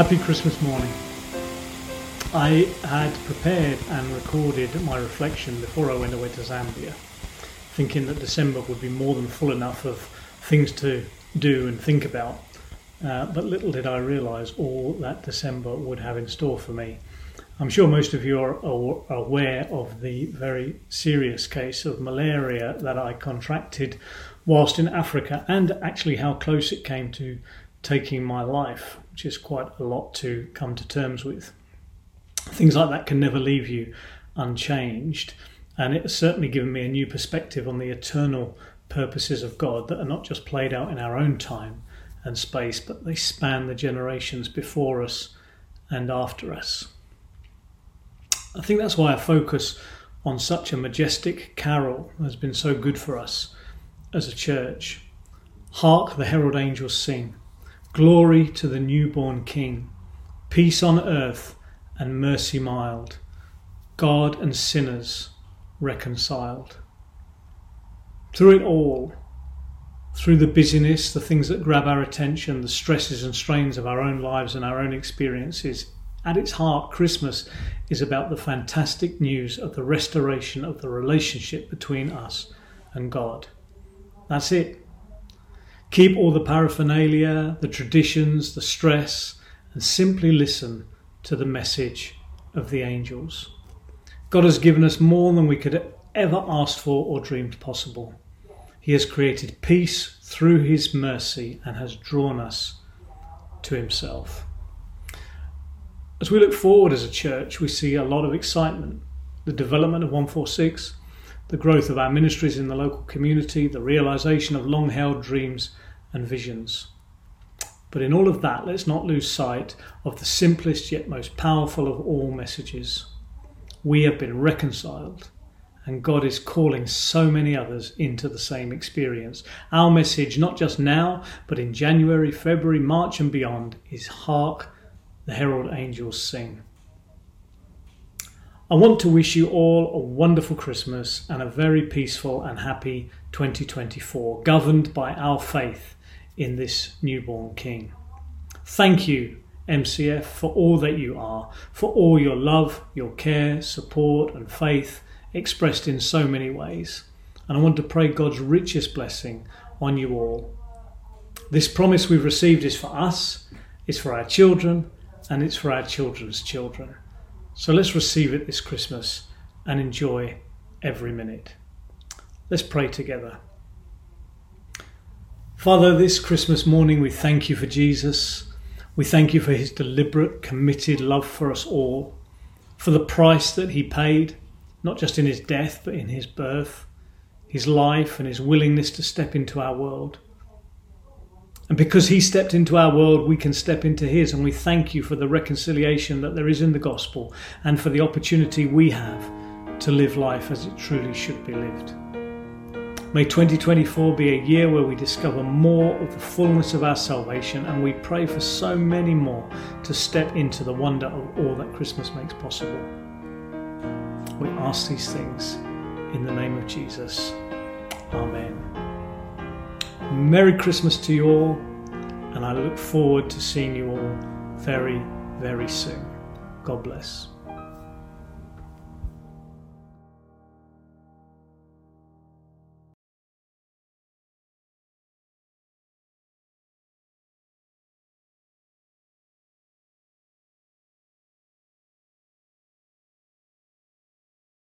Happy Christmas morning. I had prepared and recorded my reflection before I went away to Zambia, thinking that December would be more than full enough of things to do and think about. Uh, but little did I realise all that December would have in store for me. I'm sure most of you are aware of the very serious case of malaria that I contracted whilst in Africa and actually how close it came to taking my life, which is quite a lot to come to terms with. Things like that can never leave you unchanged, and it has certainly given me a new perspective on the eternal purposes of God that are not just played out in our own time and space, but they span the generations before us and after us. I think that's why a focus on such a majestic carol has been so good for us as a church. Hark the herald angels sing. Glory to the newborn King, peace on earth and mercy mild, God and sinners reconciled. Through it all, through the busyness, the things that grab our attention, the stresses and strains of our own lives and our own experiences, at its heart, Christmas is about the fantastic news of the restoration of the relationship between us and God. That's it. Keep all the paraphernalia, the traditions, the stress, and simply listen to the message of the angels. God has given us more than we could ever ask for or dreamed possible. He has created peace through His mercy and has drawn us to Himself. As we look forward as a church, we see a lot of excitement. The development of 146, the growth of our ministries in the local community, the realization of long held dreams and visions. But in all of that, let's not lose sight of the simplest yet most powerful of all messages. We have been reconciled, and God is calling so many others into the same experience. Our message, not just now, but in January, February, March, and beyond, is Hark, the herald angels sing. I want to wish you all a wonderful Christmas and a very peaceful and happy 2024, governed by our faith in this newborn King. Thank you, MCF, for all that you are, for all your love, your care, support, and faith expressed in so many ways. And I want to pray God's richest blessing on you all. This promise we've received is for us, it's for our children, and it's for our children's children. So let's receive it this Christmas and enjoy every minute. Let's pray together. Father, this Christmas morning we thank you for Jesus. We thank you for his deliberate, committed love for us all, for the price that he paid, not just in his death, but in his birth, his life, and his willingness to step into our world. And because he stepped into our world, we can step into his. And we thank you for the reconciliation that there is in the gospel and for the opportunity we have to live life as it truly should be lived. May 2024 be a year where we discover more of the fullness of our salvation and we pray for so many more to step into the wonder of all that Christmas makes possible. We ask these things in the name of Jesus. Amen. Merry Christmas to you all, and I look forward to seeing you all very, very soon. God bless.